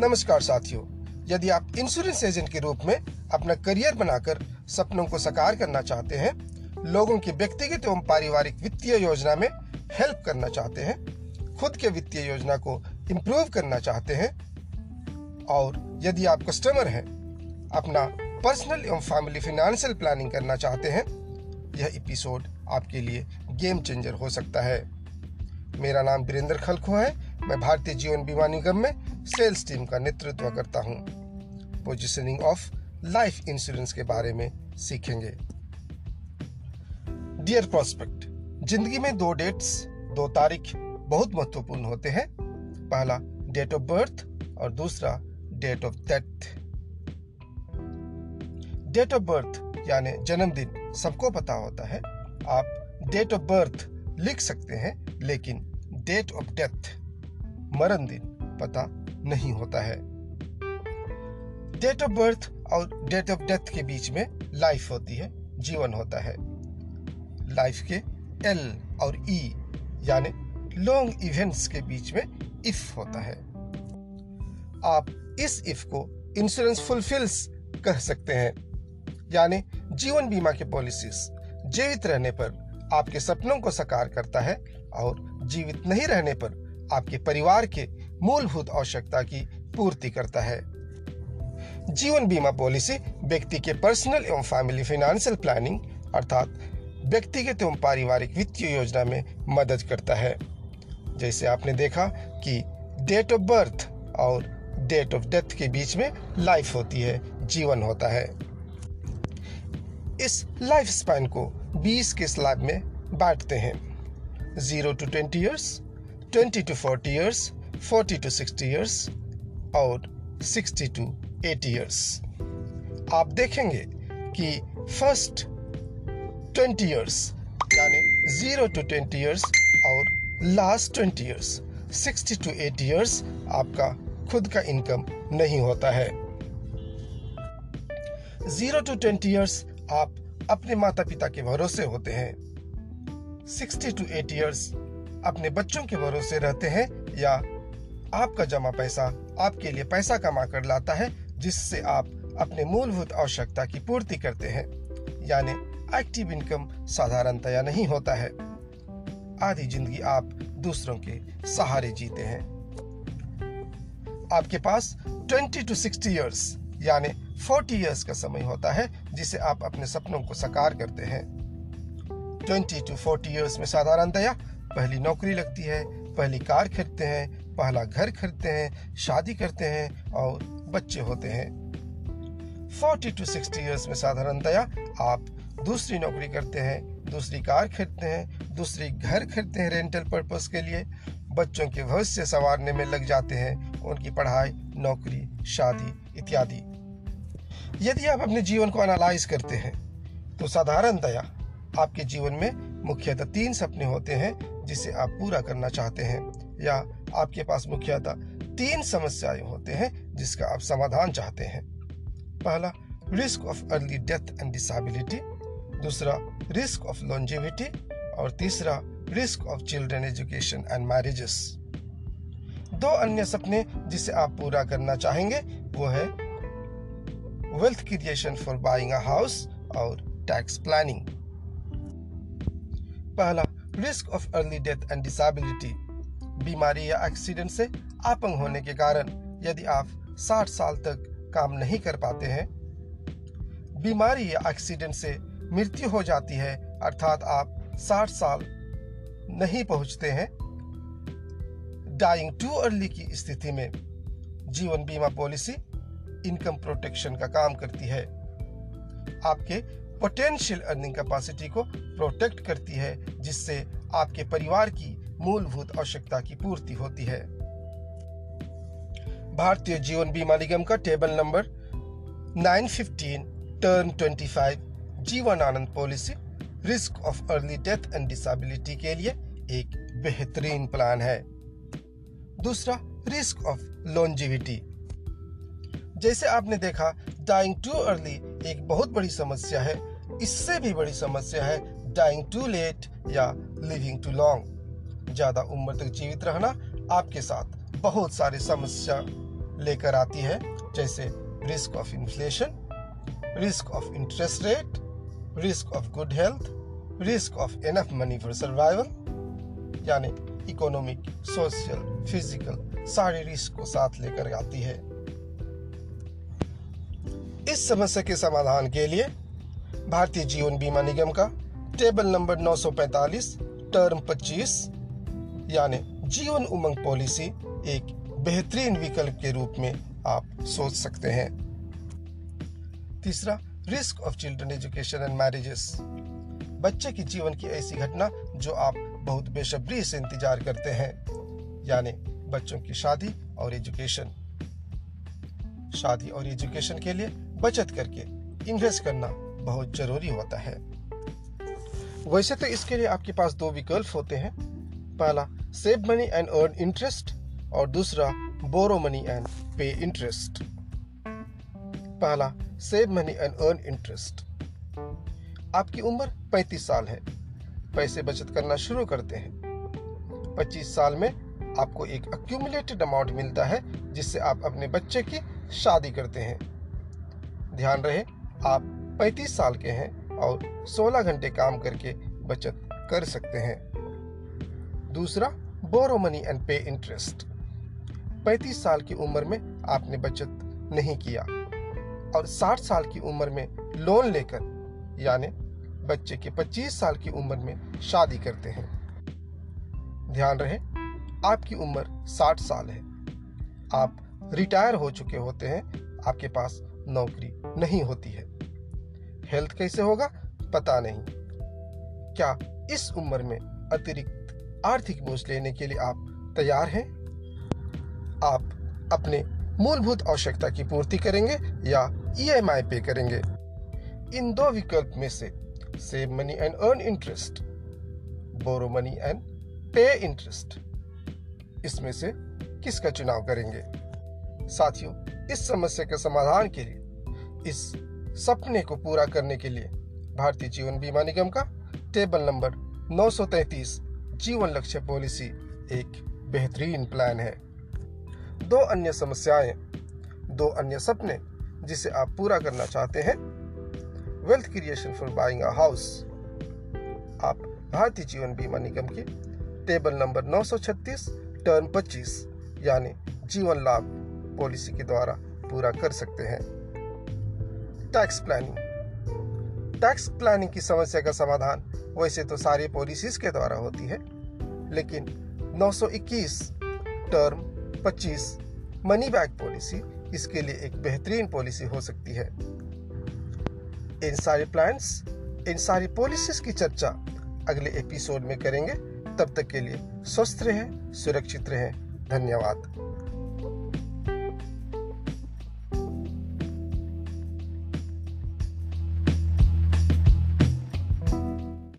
नमस्कार साथियों, यदि आप इंश्योरेंस एजेंट के रूप में अपना करियर बनाकर सपनों को साकार करना चाहते हैं, लोगों की व्यक्तिगत एवं पारिवारिक वित्तीय योजना में हेल्प करना चाहते हैं, खुद के वित्तीय योजना को इम्प्रूव करना चाहते हैं, और यदि आप कस्टमर हैं, अपना पर्सनल एवं फैमिली फाइनेंशियल प्लानिंग करना चाहते हैं, यह एपिसोड आपके लिए गेम चेंजर हो सकता है। मेरा नाम वीरेंद्र खलखो है, मैं भारतीय जीवन बीमा निगम में सेल्स टीम का नेतृत्व करता हूँ। पोजिशनिंग ऑफ़ लाइफ इंश्योरेंस के बारे में सीखेंगे। डियर प्रोस्पेक्ट ज़िंदगी में दो डेट्स दो तारीख बहुत महत्वपूर्ण होते हैं। पहला डेट ऑफ़ बर्थ और दूसरा date of death date of birth यानी जन्मदिन, सबको पता होता है। आप डेट ऑफ़ बर्थ लिख सकते हैं, लेकिन डेट ऑफ़ डेथ मरण दिन पता नहीं होता है। डेट ऑफ़ बर्थ और डेट ऑफ़ डेथ के बीच में लाइफ होती है जीवन होता है। लाइफ के एल और ई e, यानी लॉन्ग इवेंट्स के बीच में इफ़ होता है। आप इस इफ़ को इंश्योरेंस फुलफिल्स कह सकते हैं यानी जीवन बीमा के पॉलिसीज़ जीवित रहने पर आपके सपनों को साकार करता है और जीवित नहीं रहने पर आपके परिवार के मूलभूत आवश्यकता की पूर्ति करता है। जीवन बीमा पॉलिसी व्यक्ति के पर्सनल एवं फैमिली फाइनेंशियल प्लानिंग अर्थात व्यक्तिगत एवं पारिवारिक वित्तीय योजना में मदद करता है। जैसे आपने देखा कि डेट ऑफ़ बर्थ और डेट ऑफ़ डेथ के बीच में लाइफ होती है, जीवन होता है। इस लाइफ स्पैन को 20 के स्लैब में बांटते हैं। 0 to 20 years 20 to 40 years 40 to 60 years और 60 to 80 years. आप देखेंगे कि फ़र्स्ट 20 years, यानी 0 to 20 years और लास्ट 20 years 60 to 80 years आपका खुद का इनकम नहीं होता है 0 to 20 years आप अपने माता पिता के भरोसे होते हैं 60 to 80 years अपने बच्चों के भरोसे रहते हैं या आपका जमा पैसा आपके लिए पैसा कमा कर लाता है, जिससे आप अपने मूलभूत आवश्यकता की पूर्ति करते हैं। यानी एक्टिव इनकम साधारणतया नहीं होता है। आधी ज़िंदगी आप दूसरों के सहारे जीते हैं। आपके पास 20 टू 60 इयर्स यानी 40 इयर्स का समय होता है, जिसे आप अपने सपनों को साकार करते हैं। 20 टू 40 इयर्स में साधारणतया पहली नौकरी लगती है, पहली कार खरीदते हैं पहला घर खरीदते हैं, शादी करते हैं और बच्चे होते हैं। 40 टू 60 इयर्स में साधारणतया आप दूसरी नौकरी करते हैं, दूसरी कार खरीदते हैं, दूसरी घर खरीदते हैं रेंटल पर्पस के लिए। बच्चों के भविष्य संवारने में लग जाते हैं, उनकी पढ़ाई, नौकरी, शादी इत्यादि। यदि आप अपने जीवन को एनालाइज करते हैं तो साधारणतया आपके जीवन में मुख्यतः तीन सपने होते हैं जिसे आप पूरा करना चाहते हैं, या आपके पास मुख्यतः तीन समस्याएँ होते हैं जिसका आप समाधान चाहते हैं। पहला risk of early death and disability दूसरा रिस्क ऑफ़ लॉन्जिविटी और तीसरा risk of children education and marriages दो अन्य सपने जिसे आप पूरा करना चाहेंगे, वो है wealth creation for buying a house और टैक्स प्लानिंग पहला risk of early death and disability बीमारी या एक्सीडेंट से अपंग होने के कारण यदि आप 60 साल तक काम नहीं कर पाते हैं, बीमारी या एक्सीडेंट से मृत्यु हो जाती है, अर्थात आप 60 साल नहीं पहुँचते हैं डाइंग टू अर्ली की स्थिति में जीवन बीमा पॉलिसी इनकम प्रोटेक्शन का काम करती है। आपके पोटेंशियल अर्निंग कैपेसिटी को प्रोटेक्ट करती है, जिससे आपके परिवार की मूलभूत आवश्यकता की पूर्ति होती है। भारतीय जीवन बीमा निगम का table number 915 turn 25 Jeevan Anand policy, risk of early death and disability के लिए एक बेहतरीन प्लान है। दूसरा, रिस्क ऑफ़ लॉन्जिविटी। जैसे आपने देखा डाइंग टू अर्ली एक बहुत बड़ी समस्या है, इससे भी बड़ी समस्या है डाइंग टू लेट या लिविंग टू लॉन्ग ज़्यादा उम्र तक जीवित रहना आपके साथ बहुत सारी समस्या लेकर आती है, जैसे risk of inflation risk of interest rate risk of good health risk of enough money for survival यानी इकोनॉमिक सोशल फ़िज़िकल सारे रिस्क को साथ लेकर आती है। इस समस्या के समाधान के लिए भारतीय जीवन बीमा निगम का टेबल नंबर 945 टर्म 25 यानी जीवन उमंग पॉलिसी एक बेहतरीन विकल्प के रूप में आप सोच सकते हैं। तीसरा risk of children education and marriages बच्चे की जीवन की ऐसी घटना जो आप बहुत बेसब्री से इंतज़ार करते हैं, यानी बच्चों की शादी और एजुकेशन शादी और एजुकेशन के लिए बचत करके इन्वेस्ट करना बहुत ज़रूरी होता है। वैसे तो इसके लिए आपके पास दो विकल्प होते हैं। पहला save money and earn interest, और दूसरा, borrow money and pay interest. पहला, save money and earn interest. आपकी उम्र 35 साल है। पैसे बचत करना शुरू करते हैं। 25 साल में आपको एक अक्यूमुलेटेड अमाउंट मिलता है, जिससे आप अपने बच्चे की शादी करते हैं। ध्यान रहे, आप 35 साल के हैं और 16 घंटे काम करके बचत कर सकते हैं। दूसरा borrow money and pay interest 35 साल की उम्र में आपने बचत नहीं किया और 60 साल की उम्र में लोन लेकर, यानी बच्चे के 25 साल की उम्र में शादी करते हैं। ध्यान रहे, आपकी उम्र 60 साल है। आप रिटायर हो चुके होते हैं, आपके पास नौकरी नहीं होती है। हेल्थ कैसे होगा? पता नहीं। क्या इस उम्र में अतिरिक्त आर्थिक बोझ लेने के लिए आप तैयार हैं? आप अपने मूलभूत आवश्यकता की पूर्ति करेंगे या ईएमआई पे करेंगे? इन दो विकल्प में से save money and earn interest borrow money and pay interest इसमें से किसका चुनाव करेंगे? साथियों, इस समस्या के समाधान के लिए, इस सपने को पूरा करने के लिए भारतीय जीवन बीमा निगम का टेबल नंबर 933 जीवन लक्ष्य पॉलिसी एक बेहतरीन प्लान है। दो अन्य समस्याएँ, दो अन्य सपने जिसे आप पूरा करना चाहते हैं। Wealth creation for buying a house आप भारतीय जीवन बीमा निगम की टेबल नंबर 936 टर्न 25 यानी जीवन लाभ पॉलिसी के द्वारा पूरा कर सकते हैं। टैक्स प्लानिंग टैक्स प्लानिंग की समस्या का समाधान, वैसे तो सारी पॉलिसीज़ के द्वारा होती है। लेकिन 921 टर्म 25 मनी बैक पॉलिसी, इसके लिए एक बेहतरीन पॉलिसी हो सकती है। इन सारे प्लान्स, इन सारी पॉलिसीज़ की चर्चा अगले एपिसोड में करेंगे। तब तक के लिए स्वस्थ रहें, सुरक्षित रहें। धन्यवाद।